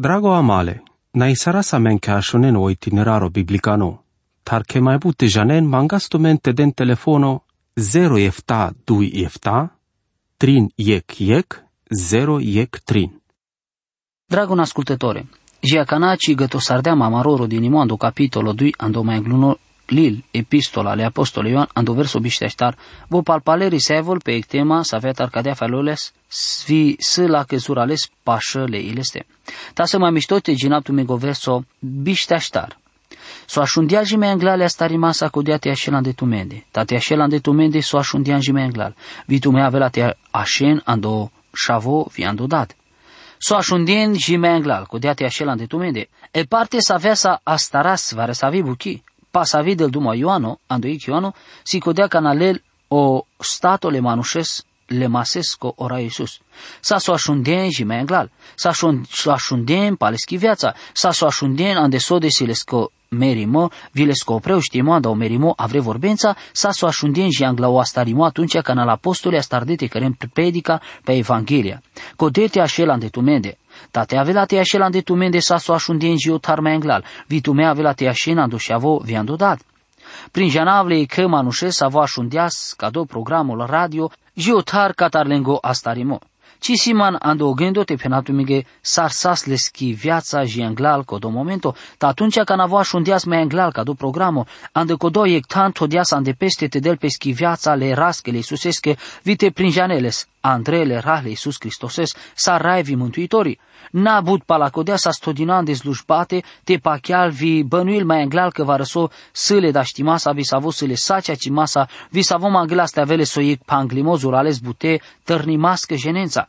Drago amale, na isara sa men ke ashonen o itineraro biblicano, tar ke mai bute janen mangasto mente den telefono 0 efta 2 efta, trin iec iec, 0 iec trin. Dragon ascultătore, Giacanaci găto sardeam amaroro din imoando capitolo 2 ando mai gluno lil epistola ale apostolului Ioan ando verso bișteștar, vo palpaleri sevol pe ectema sa vet arcadea faloles svi să la ales pașă le ileste. Ta să mai miștote ginaptu mego verso bișteștar. So așundia jime anglale asta rimasa cu dea te așelan de tumende. Ta te așelan de tumende so așundia jime anglal. Vitu mea avea te așen ando șavo vi ando dat. So așundien jime anglal cu dea te așelan de tumende. E parte sa avea sa astaras vare sa vi buchi pasavi del duma Ioano, andoic Ioano, si codea canalel o stato le manușes le masesco ora Iisus. Sa so așundien și mai englal. Sa so așundien paleschi viața. Sa so așundien ande so de silesco merimo, vilesco opreu știmo da o merimo avre vorbența, sa so așundien și angla o astarimo atunci când al apostole astardete care predica pe Evanghelia. Codete așel ande tumende. Tate avela te așel de tu mende sa so așundien și o tarma englal. Vitu mea avela te așen ando și avo viando dat. Prin janavle că manușe sa vo așundeas ca do programul radio și o tar catarlengo astarimo. Ci siman ando gândo te penatu mige sarsas leski viața și englal co do momento, ta atunci când avo așundeas mai englal ca do programo, ande co do ec tanto dias ande peste te del peschi viața le rasche le susesche vite prin janeles, Andrele rahle Iisus Cristoses, sa raivi mântuitorii. N-a but palacodea sa stodinan de slujbate, te pachial vi bănuil mai englal că va răso sâle da masa vi savo sâle sacea ci masa, vi savo mangla ste avele soic panglimozul ales bute, tărnimască jenența.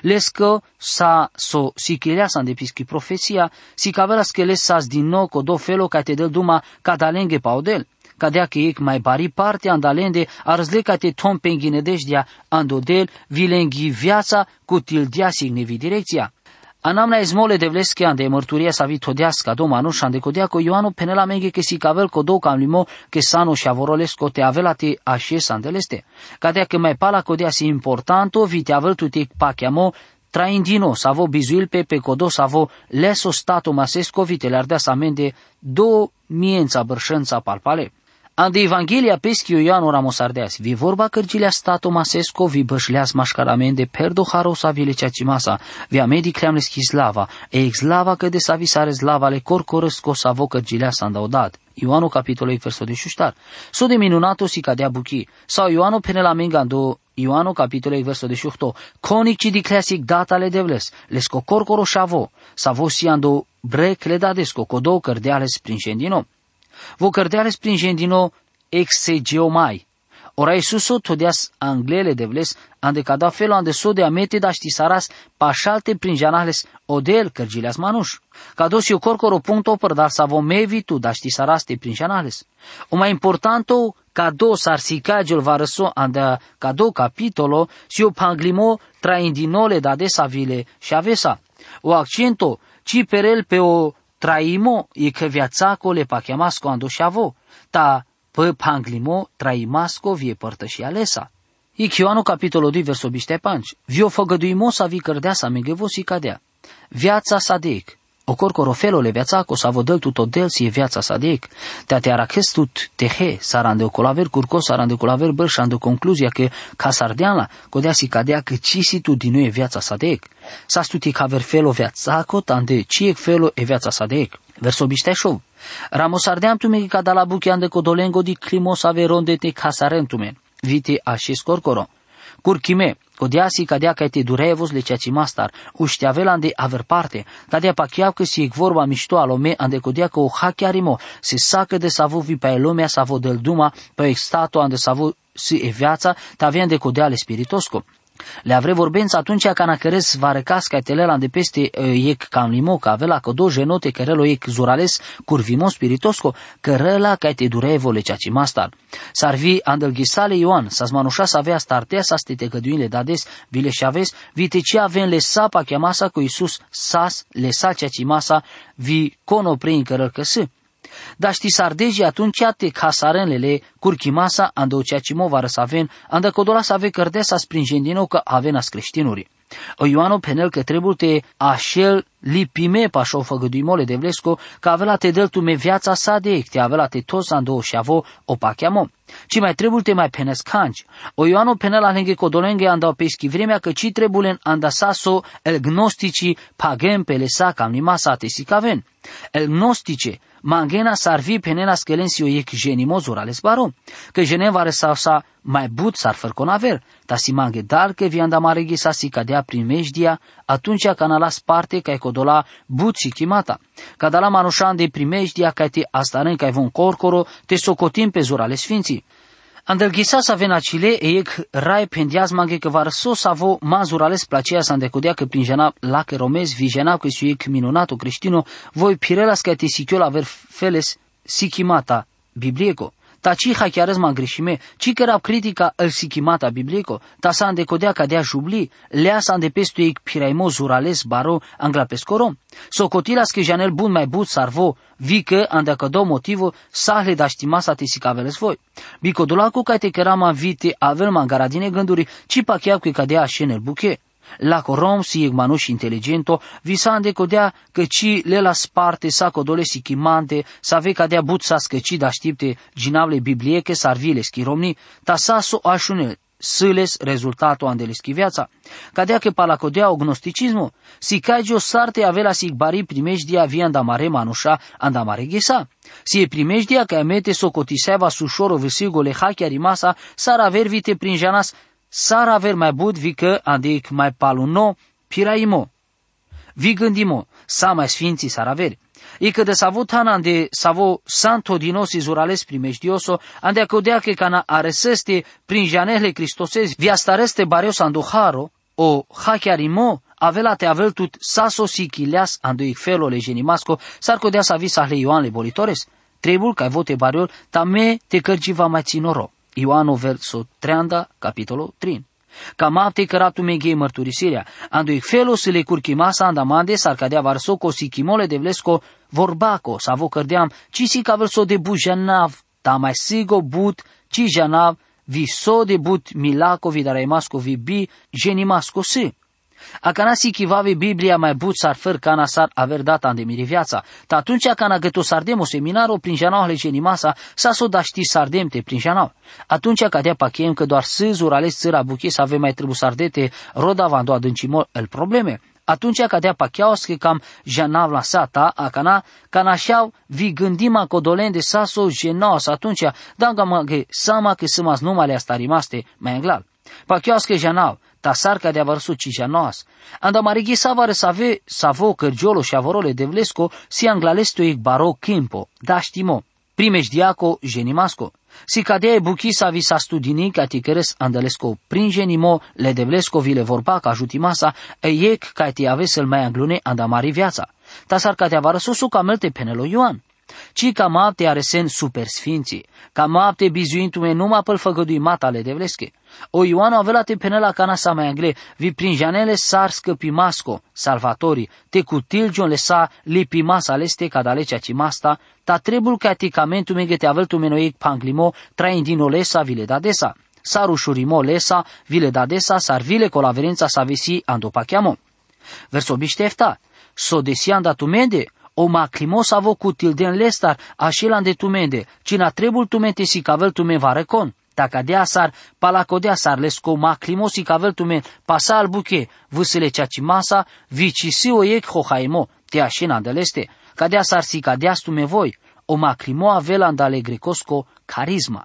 Lescă sa so sichileasa de pischi profeția, si cavela scheles sas din nou co do felo ca te del duma cadalenghe paudel cadea că ei mai bari parte andalende arzlecate tom penginedeșdia andodel vilenghi viața cu tildia signevi direcția. Anamna izmole de vleske ande mărturia sa vit hodeasca do manuș ande codea co Ioanu penela menge che si cavel co do cam limo che sano și avorolesco te avela te așes andeleste. Cadea că mai pala codea si importanto vi te avel tu te pachiamo traindino savo bizuil pe pe codo savo leso stato masesco vite le ardea sa mende do miența bărșînța palpale. Ande Evanghelia peschiu Ioanu Ramosardeas, vi vorba cărgilea stato masesco, vi bășleas mașcaramende, perdo harosa vile ceacimasa, vi amedi creamle slava, e exlava că de sa visare slava le corcorăsco sa vo cărgilea s-a îndaudat. Ioanu capitolul verso de șuștar. So de minunato si cadea buchi. Sau Ioanu pene la mengando Ioanu capitolul verso de șuhto. Conic ci di classic data le devles. Lesco corcoro șavo. Savo si ando brec le dadesco, codo cărdeales prin scendino. Vo cărdeales prin gendino exegeomai. Ora Isuso todias anglele devles ande cada felo ande so de amete da saras pașalte prin janales odel cărgileas manuș. Cados eu corcoro punto per dar savo mevitu da saras te prin janales. O mai importanto cado sarsicagiul va răso ande cado capitolo si o panglimo traindinole da desavile și avesa. O accento ci perel pe o traimo e că viațaco le pachemasco andoșavo, ta pe panglimo traimasco vie părtăși alesa. I Ioanu capitolul 2 verso 5. Vio făgăduimo sa vi cărdea sa megevo si cadea. Viața sadec, Ocorcoro felole viațaco sa vodel tuto del si e viața sadec. Te te arachestut tehe, sarande o colaver curco, sarande colaver bărșando concluzia că ca sardeanla, codea si cadea că ci si tu din e viața sadec. Sa stuti caver felo viațaco, tande ciec felo e viața sadec. Verso bisteșov. Ramos ardeam tu megi ca da la buchian de codolengo di climos averonde te casarentume. Vite așis corcoro. Curchime, Odiasi cadea ca te durevos le ceaci mastar, uște avela ande aver parte, cadea pachiav că si vorba mișto alome ande codea că o hachiarimo, se sacă de savo vi pe lumea savo del duma, pe extato ande savo si e viața, ta avea de codea le spiritosco. Le avre vorbență atunci când cărez varecas ca telela de peste ec cam limo, ca avela că do jenote cărelo ec zurales curvimo spiritosco, cărela ca te durevo le ceaci mastar. S-ar vi andel ghisale Ioan, sa manușa să avea startea sa ste găduinile dades, vile și aves, vite ce avem le sapa cheamasa cu Iisus sas, le sa ceaci masa, vi cono prin cărăl căsă. Dar știi sardeji atunci te casarenlele curchimasa ando ceea ce mă să avem, anda codola să ave cărdesa sprijin din nou că avem as creștinuri. O Ioano penel că trebuie te așel lipime pașo făgăduimole de vlesco, că avea te del tu me viața sa de ecte, avea te tos ando și avo o pacheamo. Ci mai trebuie te mai penes canci. O Ioano penela lenghe codolenghe andau peschi vremea că ci trebuie anda saso el gnostici pagem pe lesa cam nima sa te sicaven. El gnostice, mangena sarvi penena skelensio ek genimozor ales baro. Că Geneva sa mai but s-ar fărconaver, ta si mange dar că vi andamaregi sa si cadea prin mejdia, atunci canala sparte ca codola but si chimata. Cadala manușan de primejdia ca te astaren ca von corcoro, te socotim pe zor ale sfinții. Andelghisa sa venacile e ec rai pendiaz mange că var so savo mazur ales placea sa îndecodea că prin jena la că romez vi jena că su ec minunato creștino voi pirelas ca te sichiola ver feles sikimata biblieco ta ci hachiarez ma grishime, ci că critica el sikimata biblico, ta sa ande codea cadea jubli, lea sa ande pestu ei piraimo zurales baro angla pescoro. Socotilas că janel bun mai but sarvo, vi că ande cădo motivo sahle da știma sa te sicaveles voi. Bico dolacu ca te cărama vite avel ma garadine gânduri, ci pachea cu cadea șenel buche. La corom si igmanuș inteligento, visande codea că ci le la sparte sa codole si chimante, sa ve cadea but sa scăci da știpte ginavle biblieche sarvile schiromni, ta sa so așune sâles rezultatul andeleschi viața. Cadea că palacodea gnosticismo, si o sarte avea si bari primejdia via andamare manușa andamare ghesa. Si e primejdia că amete socotiseava sușoro vâsigole hachia rimasa, sar aver vite prin janas sar aver mai bud vică adic mai paluno piraimo. Vi gândimo, sa mai sfinții sar averi. E că de savu tana de savo santo dinosi zurales primejdioso, ande acodea că cana areseste prin janele cristosezi, via stareste barios anduharo, o hachiarimo, avela te aveltut saso sichileas anduic felo le genimasco, sar codea sa vis ahle Ioan le bolitores. Trebul ca vote bariol, tame te cărgiva mai ținoro. Ioano verso 30, capitolul 3. Camapte căratu meghei mărturisirea, andu felo să le curchi masa andamande s-ar cadea varsoco si chimole de vlesco vorbaco, sa vo cărdeam, ci si ca verso de bu janav, ta mai sigo but, ci janav, vi so de but milaco vi daraimasco vi bi genimasco si. Acana si chivave Biblia mai but s-ar făr cana s-ar aver data de miri viața. Ta atunci cana găto sardem o seminaro prin janau le masa sa so da ști sardem te prin janau. Atunci cadea pachem că doar sâzur ales țăra buche să ave mai trebuie sardete roda vando adâncimo el probleme. Atunci cadea pacheaos că cam janav la sata, acana, cana șeau vi gândima codolen de saso genos atunci, danga mă că sama că sămas numale asta rimaste mai englal. Pacheaos că janav, tasarca de avarsu cijanoas. Anda marigi savare save savo cărgiolo și avorole de vlesco si anglalesto ec baro kimpo, da știmo. Primeș diaco genimasco. Si cadea buchi sa vi sa studini ca ticăres andalesco prin genimo le de vlesco vi le vorba ca jutimasa e ec ca ti ave să-l mai anglune andamari viața. Tasar ca te avarsu su camelte penelo Ioan ci ca mapte are sen super sfinții, ca mapte bizuintume numai pel făgădui matale de vlesche. O Ioana avea te penela cana sa mai angle, vi prin janele sar scăpimasco, salvatori, te cutilgion le sa lipimas aleste cadalecea cimasta, ta trebul ca ticamentu mege te avel tu menoic panglimo, train din olesa vile dadesa. Sar ușurimo lesa, vile dadesa, sar vile colaverența sa vesi andopachiamo. Verso biștefta, so desian datumende, o maclimos avo tilden lestar, așelan de tumende, cina trebul tumente si cavel tume varecon. Dacă de asar, palacodea sar lesco maclimos si cavel tume pasa al buche, vâsele ceaci masa, si o ec hohaimo, te așena de leste, cadea sar si cadea tume voi, o macrimo avela andale grecosco carisma.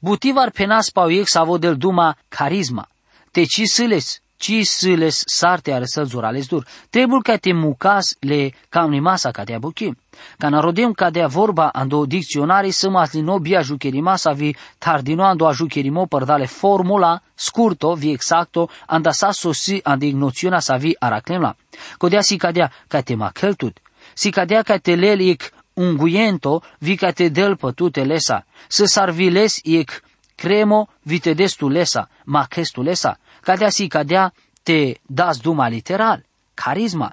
Butivar penas pau ex avo del duma carisma. Te ci sâles, ci les sarte are să zurales dur. Trebuie ca te mucas le cam masa ca te abuchi. Ca narodem ca de vorba ando dicționare să maslino bia masa vi tardino ando ajucherimo părdale formula scurto vi exacto anda sa sosi andi noțiunea sa vi araclemla. Codea si cadea ca te macheltut. Si cadea ca te lelic unguiento vi ca te del pătute lesa. Să sarviles iec cremo vitedestu lesa, machestu lesa cadea si cadea te das duma literal, carisma.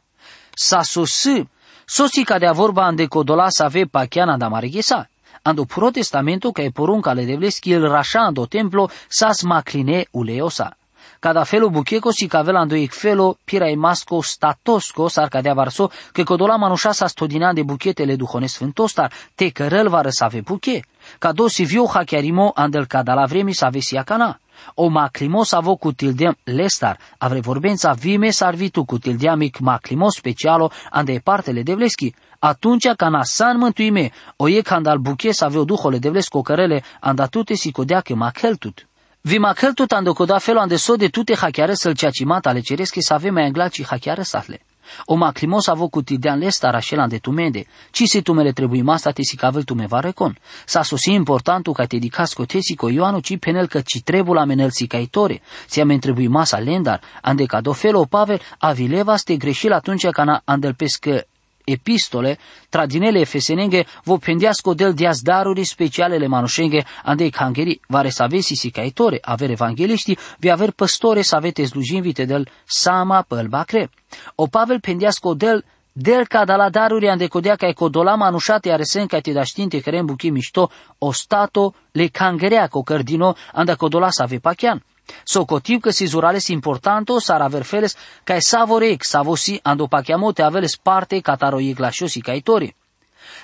Sa sosi, sosi cadea vorba ande codola sa ave pachiana da marighesa. Ando protestamento ca e porunca le devleschi il rasha ando templo sas macline uleosa. Cada felo bucheco si cavela ando ec felo pira e masco statosco sar cadea varso, că codola manușa sa stodina de buchetele duhone sfântostar, te cărăl va răsave buche. Ca dosi viu hachiarimo andel cada la vremi sa vesia cana. O maclimos avo cu tildem lestar, avre vorbența vime sarvitu cu tildeamic maclimos specialo ande partele de vleschi. Atunci ca na san mântuime, o e candal buche să avea duhole de vlesco cărele andatute si codea că macheltut. Vi macheltut ando coda felo ande so de tute hachiare să-l ceacimata ale cereschi să avem mai anglaci hachiare satle. O maclimos avo cu tidean lestar așelan de tumende, ci se tumele trebuie masta te si cavel tume va recon. Sa sosi importantu ca te dicas cotesi co Ioanu ci penel că ci trebul amenel si caitore, si amen trebuie masa lendar, ande ca do felo Pavel avileva ste greșil atunci ca na andel pescă epistole, tradinele efesenenge vo pendească del dias daruri speciale le manușenge ande cangeri vare să avesi si caitore, aver evangeliști, vi aver păstore să avete slujinvite del sama pel bacre. O Pavel pendească del del ca da la daruri ande codea ca codola manușate are sen ca te da știnte care buchi mișto o stato le cangerea co cărdino ande codola să ave pachian. Socotiu că si zurales importanto sar aver feles ca savorec savosi ando pachiamote aveles parte cataroiec la șosi caitori.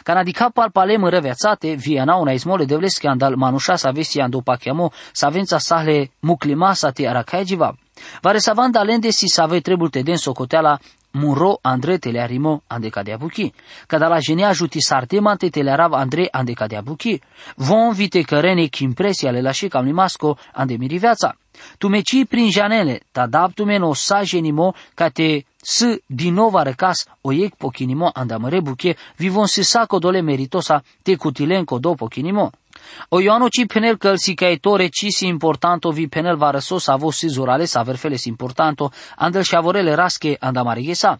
Canadica palpalem reveațate, viana una izmole devles că andal manușa sa vesti ando pachiamo sa vența sahle muclima sa te aracaigiva. Vare sa vanda lende si sa vei trebul te den socoteala Muro Andre te le arimo ande cadea buchi. Cada la genia juti sartemante te le arav Andre ande cadea buchi. Vom vite cărene impresia le lași cam limasco ande miri viața. Tu meci prin janele, ta dab tu meno sa genimo ca te s din nou arăcas o iec pochinimo andamăre buche, vivon si saco dole meritosa te cutilenco do pochinimo. O Ioano ci penel că si caetore ci si importanto vi penel va răsos avo si zurale sa verfeles importanto andel și avorele rasche andamare sa.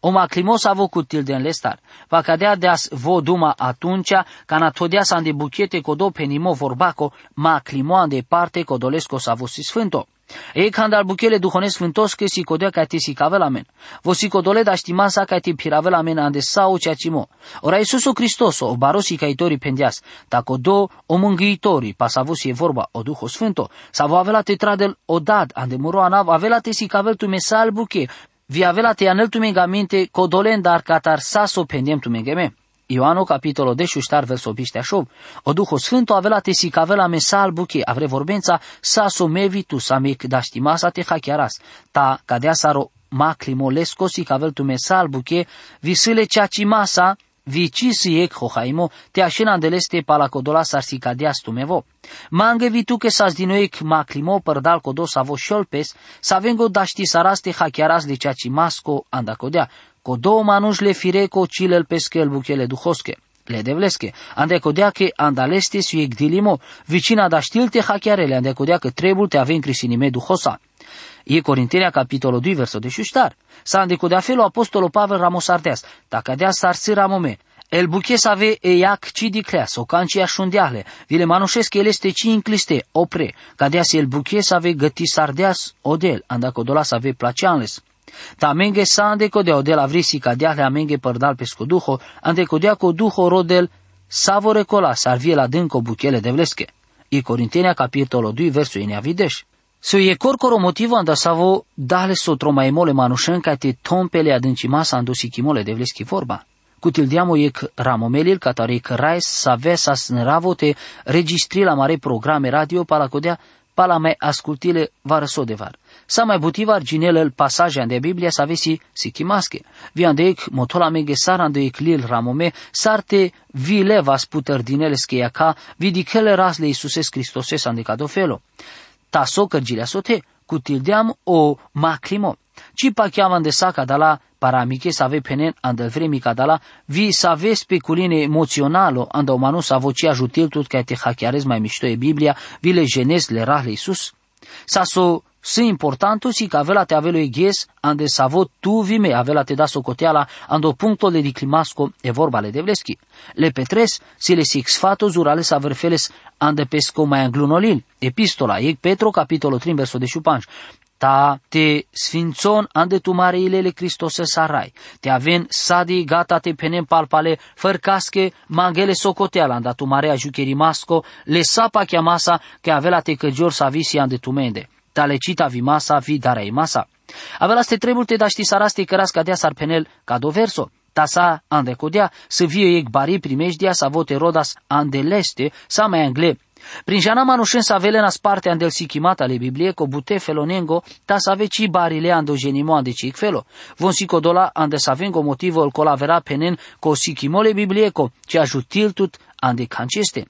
O maclimos avo cu tilden lestar. Va cadea deas vo duma atunci, ca na todea sa ande buchete codo penimo vorbaco, maclimo de parte codolesco sa vosi sfânto. E când al buchele duhonesc sfântos că si codea ca te si cavel men. Vo si codole da știma sa ca te piravel men ande sau cea cimo. Ora Iisusu Hristos o barosi caitori pendias, ta codo o mângâitori, pasavosi e vorba o duho sfânto, sa vo avela te tradel o dad, ande muro anav, avela te si cavel tu mesal buche, vi avela te anel tu mengamente codolen dar catar saso pendem tu mengeme. Ioano capitolo 10 ștar verso bișteașov. O Duho Sfânto avela te si cavela mesal buche, avre vorbența sa so mevitu sa mic da știmasa te hachiaras. Ta cadea saro maclimolesco si cavel tu mesal buche, visile ceaci masa, vici si ec hohaimo, te așena andeleste pala codola sar si cadeas tu mevo. Mange vitu que sas dinoic maclimo părdal codo sa vo șolpes, sa vengo da ști saras te hachiaras le ceaci masco anda codea co două manuși le fireco cilel peskel buchele duhoske. Le devleske, ande codea che andaleste su egdilimo, vicina da știlte hachiarele, ande codea că trebul te avem crisinime duhosa. E Corintenia capitolul 2 verso de șuștar. Sa ande codea felul apostolul Pavel Ramos Ardeas, dacă dea sarți ramome, El buche să ave e iac ci di cleas, o cancia șundeahle, vile manușesc el este ci incliste, opre, cadeas el buche să ave găti sardeas odel, anda codola să ave placeanles. Ta amenge sa ande codea de la vrisi ca deahle amenge părdal pe scoduho, ande codea co duho rodel savore cola sarvie la dânco buchele de vlesche. I Corintenia capitolo 2 verso in avidesh. So e corcoro motivo anda savo dale sotro mai mole manușen ca te tompele adânci masa ando sikimole de vleschi vorba. Cutil diamo ec ramomelil catare ec rais sa vesas nravote registri la mare programe radio pala codea pala mai ascultile var sodevar. Sa mai butivar ginelel pasaje de Biblia sa vesi si chimasche. Vi andeic motola mege sar andeic lil ramome sarte vi levas puter dinele scheia ca vidi kele rasle Iisuses Christoses andecado felo. Ta so cărgilea sote, cutil deam o maclimo. Ci pa chiaman de saca da la paramiche să ave penen andă vremi ca dala, vi să ave speculine emoționalo, andă omanu să avoci ajutil tot ca te hackearez mai mișto e Biblia, vi le jenez le rahle Iisus. Sa so să importanto si ca avela te avelo eghes, ande savo tu vime avela te da socoteala, ando puncto de diclimasco e vorba le devleschi. Le petres, si le six fato zurale sa verfeles ande pesco mai anglunolil. Epistola, ec Petro, capitolo 3, verso de șupanș ta te sfințon ande tu mare ilele Cristose sarai. Te aven sadi gata te penem palpale, făr casche, mangele socoteala, anda tu marea jucherimasco, le sapa chiamasa, che avela te căgior sa visi ande tu mende. talecita vi masa vi darei masa. Avela ste trebulte da ști saraste căras cadea sarpenel ca doverso. Ta sa andecodea să vie ec bari primejdia sa vote rodas andeleste sa mai angle. Prin jana manușen sa velena sparte andel sichimata le Biblie co bute felonengo ta sa veci barile ando genimo ande cic felo. Von si codola ande sa vengo motivo il colavera penen co sichimole Biblie co ci ajutil tut ande canceste.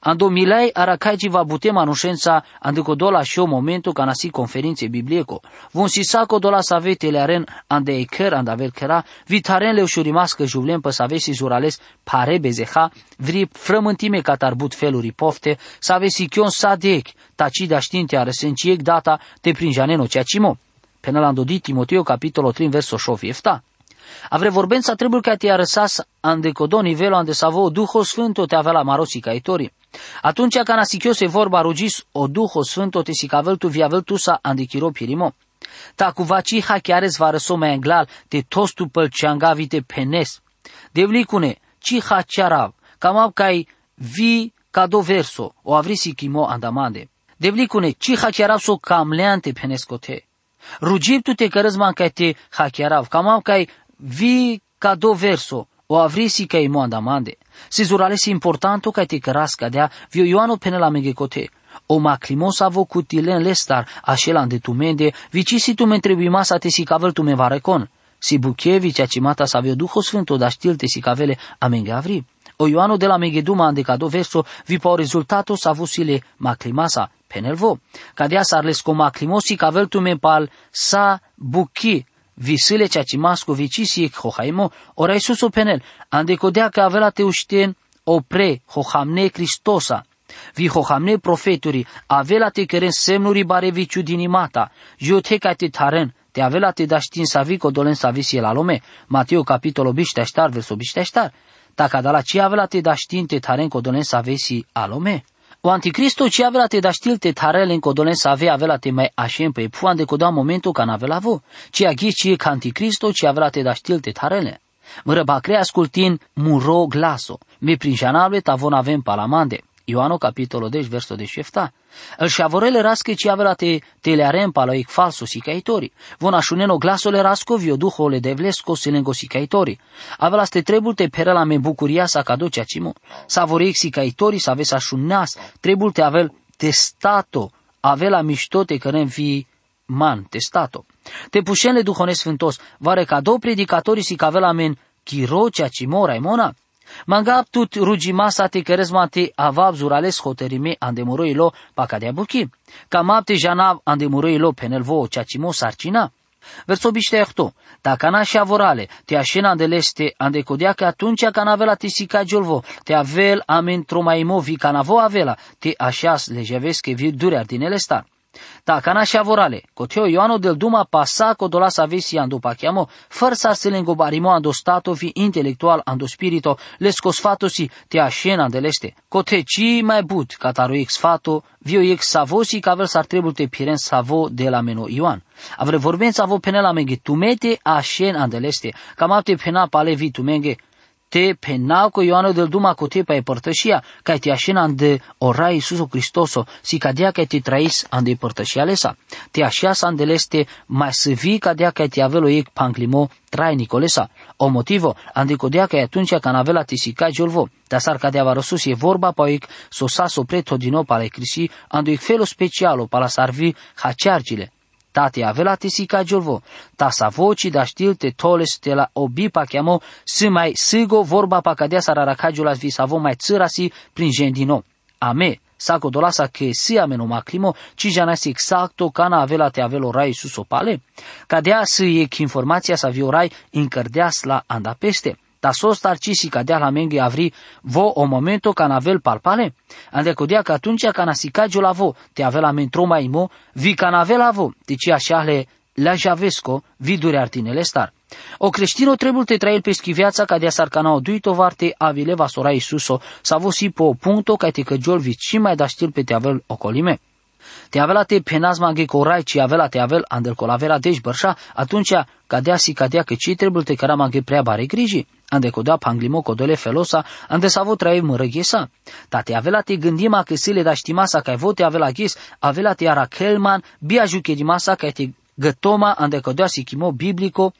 Ando milai arakaji va bute manușența ande codola și o momentu ca nasi conferințe biblieco. Von si sa codola sa ve telearen ande eker ande avel kera, vitaren leu șurimască juvlem pă sa vesi zurales pare bezeha, vri frământime catarbut feluri pofte, sa vesi chion sadec, taci da știnte arăsenciec data te prin janeno ceacimo. Până la îndodit Timoteo capitolul 3 verso 7. Avre vorbența trebuie ca te arăsas ande codo nivelul ande savo Duho Sfânto te avea la marosi caitori. Atunci ca se vorba rugis o Duho Sfânto te si cavel tu viavel tu sa ande chiro pirimo. Ta cu vaci ha chiar va răso mai englal te tostu pel vite penes. Devlicune, ci ha cearav, cam cai vi do verso, o avrisi chimo andamande. Devlicune, ci ha chiarav so cam leante penescote. Rugib tu te cărăzman ca te ha chiarav, cam cai vi do verso, o avrisi ca imo andamande. Si zuralesi importanto ca te cărasca dea, vio Ioano pene la megecote. O maclimos avo cutilen lestar, așelan de tumende, vicisi tu me trebuie masa te si cavel tu me varecon. Si buchevi cea cimata sa avea Duho Sfânto da știl te si cavele amenge avri. O Ioano de la megeduma ande cado verso, vi po rezultato sa vusile maclimasa, penelvo. Cadea sarlesco maclimosi cavel tu me pal sa buchi, visile cea ci masco vicisi ec hohaimo, ora Iisuso penel, ande codea că avea te uștien opre hohamne Cristosa, vi hohamne profeturi, avea te keren semnuri bare viciu din imata, te ca te taren, te avea te da știn sa vi codolen sa visi la lume, Mateo capitolul bișteștar, verso bișteștar, dacă da la ce avea te da știn te taren codolen sa visi alome. O anticristo ci avea te da stilte tarele în codolența avea avea te mai așem pe puan de coda momentul ca n-avea vo. Ci a ghici ca anticristo ci avea te da stilte tarele. Mără bacre ascultin muro glaso. Mi prin janable tavon avem palamande. Ioano capitolo 10 verso 17. El șavorele rasche ci avea te telearem paloic falso sicaitori. Von așuneno glasole rasco vio duhole de vlesco silengo sicaitori. Avea ste trebulte la me bucuria sa cadoce acimo. Savoric sicaitori sa vesa așunas. Trebulte avel testato. Avea miștote cărem fi man, testato. Te pușenle duhone sfântos, vare ca două predicatorii si cavela men chirocea cimo raimona? Mangap tut rugimasa te keresmate avab zurales hoterime andemoroilo pakadea buki. Kamap te janav andemoroilo penelvo chachimo sarcina. Verso bișteahto, dacă na și avorale, te așena andeleste andecodea că atunci ca navela te sica giolvo, te avel amen tromaimo vi canavo avela, te așas lejevesche vi dure ardinele star. Ta cana și avorale, coteo Ioano del Duma pasa codola sa vesi ando pachiamo, făr sa se lengo barimo ando stato fi intelectual ando spirito, le scosfatosi te ascena deleste. Cote ci mai but, cataro ex fato, vio ex savosi cavel s-ar trebul te piren savo de la meno Ioan. Avre vorben savo penela menge tumete ascen andeleste, cam apte pena pale vi tumenge, te penako Ioano del Duma co te pa părtășia, ca te așena ande ora Iisuso Cristoso, si cadea ca te trais ande părtășia lesa. Te așia sa andeleste mai să vii cadea ca te avelo ec panclimo trai Nicolesa. O motivo, ande codea ca atunci ca navela te sica giolvo. Da sar cadea va răsus e vorba pa ec sosa sopret din nou pa la crisi, ando ec felo specialo pa la sarvi haceargile tate avela te sica giolvo, ta sa voci da știl te toles te la obi pa chiamo, si mai sigo vorba pa cadea sa raracagiulas vi vo mai si prin gendino. Ame, saco dolasa che sia meno macrimo, ci janasi exacto cana avela te avelo rai susopale, cadea si ec informația sa viorai încărdeas la andapeste. ta sos tarcisi cadea la menghe avri vo o momento ca navel palpale? Ande codea că atunci ca nasicagio la vo, te avea mentro mai imo, vi ca navel la vo, te ci așale la javesco, viduri artinele star. O creștino trebuie te trail pe schiviața ca de sarcana o duito varte avileva sora Isuso, sa vosi po punto ca te căgiol vi ci mai da știl pe te avel ocolime. Te avea te penaz maghe corai, ci avea te avel andel colavera deci bărșa, atunci cadea si cadea că ci trebuie te cara maghe prea bare griji. Ande kodea panglimo kodole felosa, ande savo trae mărăghesa. Tate avela te gândima că sile da știmasa ca vote avela ghis, avela te ara kelman, bia juchedimasa ca te gătoma, ande kodea sikimo biblico,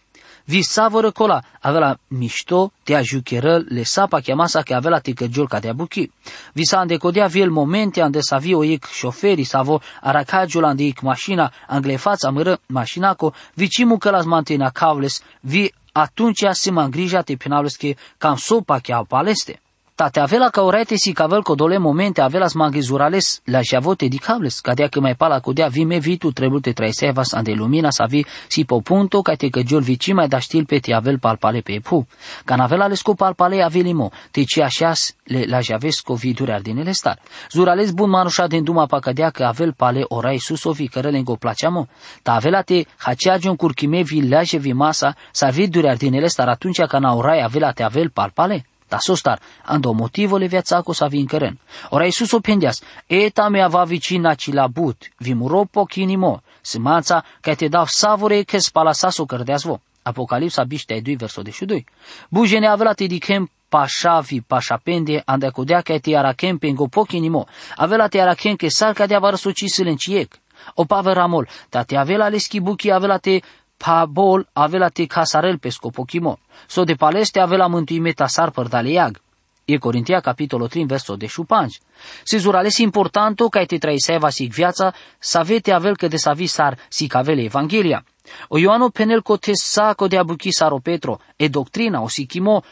vi savără cola, avela mișto, te ajucheră, le sapa chiamasa că avela te căgiol ca te abuchi. Vi sa andecodea viel momente ande sa vi o ic șoferi, savo aracagiul ande ic mașina, anglefața mără mașina co, vi cimu că las mantena cavles, vi atunci se mă îngrija te penalus că cam sopa che au paleste. Tate avela ca orete si cavel dole momente avelas zurales la javote di cables, cadea că mai pala codea vime vitu trebuie te traisevas ande lumina sa vi si po punto ca te căgiol vici mai da stil pe te avel palpale pe pu. Ca navela le sco palpale avelimo, te ci așas le la javesco vidure ardinele star. Zurales bun manușa din duma pa cadea că avel pale orai susovi cărele ngo placeamo. Ta avela te haceagion curchime vi laje vi masa sa vidure ardinele star atunci ca na orai avela te avel palpale. Da sostar, ando motivole viața cu sa vincăren. Ora Iisus o pendeas, eta me ava vicina ci la but, vi muro pochinimo, smanța ca te dau savore che spala saso cărdeas vo. Apocalipsa biște ai 2 verso 22. Bujene avela te dichem pașavi pașapende ande codea ca te arachem pe ngo pochinimo, avela te arachem che sar ca de avar socisile în ciec. O pave ramol, ta te avela le schibuchi avela te Pabol avea te casarel pe scopokimo, so de paleste avea mântuime tasar părdaleag. E Corintia capitolul 3, verso de șupanci. Se zurales importanto ca te traiseva sig viața, să avete avel că de să vi sar si avele Evanghelia. O Ioano penel co te saco de abuchi saro Petro, e doctrina o sikimo,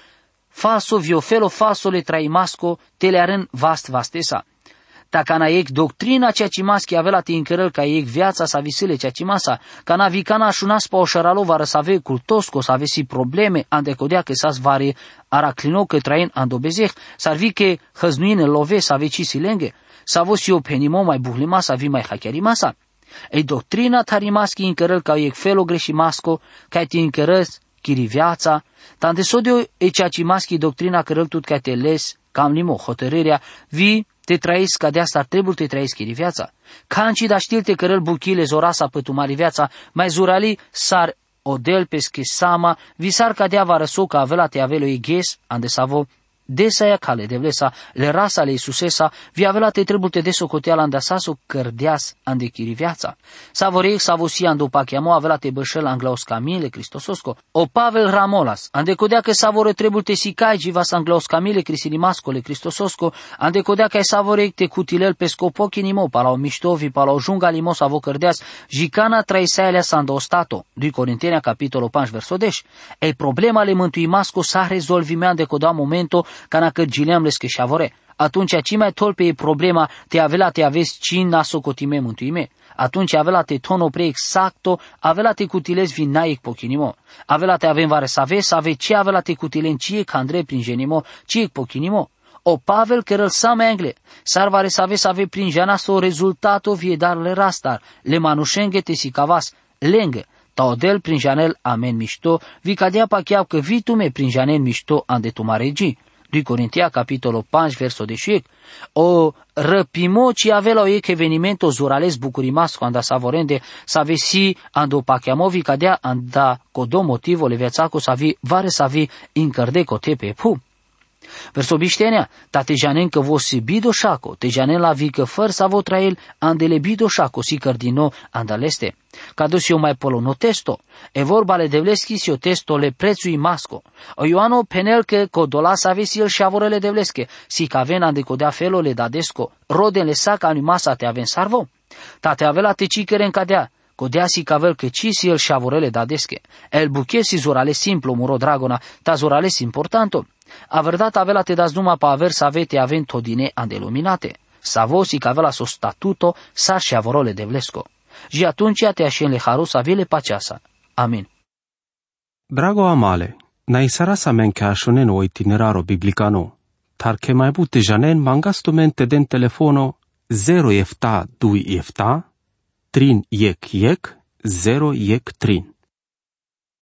faso viofelo faso le traimasco, te le aren vast vastesa. Dacă na ec doctrina ceea ce maschi avea la tincărăl ca ec viața sa visile ceea ce masa, ca na vicana șunas pa o șăralova să ave cultosco, să ave si probleme, ande codea că s-as vare araclino că train andobezeh, s-ar vi că hăznuine love să ave ci silenge, să avo si o penimo mai buhlima să vi mai hachiari masa. Ei doctrina tarimaschi încărăl ca ec felo greșimasco, ca te încărăs chiri viața, tante sodio e ceea ce maschi doctrina cărăl tut ca te les, cam limo hotărârea, vi te trăiesc ca de asta ar trebui te trăiesc de viața. Canci da știl te cărăl buchile zorasa pătumari viața, mai zurali sar odel pesche sama, visar ca dea va răsoca avela te avelo ighes, ande savo Desaia cale de vlesa, le rasa le Iisusesa, vi avea te trebul te desocoteala andasaso cărdeas ande chiri viața. Savorei savosia ando pachiamo avea te bășel anglaos camile Cristososco. O Pavel Ramolas, ande codea că savore trebul te sicai jivas anglaos camile Crisilimascole Cristososco, ande codea că savore te cutilel pe scopochi nimo, pala o miștovi, pala o junga limo savo cărdeas, jicana traisaelea sando stato, 2 Corintenia capitolo 5 verso 10. Ei problema le mântui masco sa rezolvimea de coda momento cana că gileam les că șavore. Atunci ci mai tolpe e problema te avela te aveți cin na socotime mântuime. Atunci avela te tono pre exacto, avela te cutilez vin naic pochinimo. Avela te avem vare să ave, să ave ce avela te cutilen cie candre prin genimo, cie pochinimo. O Pavel că răl sam engle, sar vare să ave să ave prin jana so rezultato vie dar le rastar, le manușenge te si cavas, lenge, Taodel prin janel amen mișto, vi cadea pa chiar că vi tu me prin janel mișto ande tu maregi. 2 Corintia, capitolul 5, verso 18, o răpimo ci avea o ec evenimento zurales bucurimas quando savorende savesi ando pachiamovi cadea anda codo motivo le viațaco savi vare savi incărde cotepe pu. Verso biștenea, ta te janen că vo si bido șaco, te janen la vi că făr sa vo trael andele bido șaco si cărdino andaleste. Cado si o mai polono testo, e vorba le devleski si o testo le prețui masco. O Ioano penel că codola sa vesi el șavorele devleske, si ca vena de codea felo le dadesco, roden le saca animasa te aven sarvo. Ta te avela te cicere în cadea, Codea si cavel că ci si el șavorele dadesche. El buche si zorale simplu muro dragona, ta zorale importanto. A verdad avea te das numai pa aver să avete avent odine andeluminate. Savosi că avea so statuto sa și avorole de vlesco. Și atunci te așenle harus avele paceasa. Amin. Drago amale, na isara sa men ca ashonen o itineraro biblicano, tar che mai bute janen mangastumente den telefono 0 efta 2 efta, trin yek yek, 0 yek trin.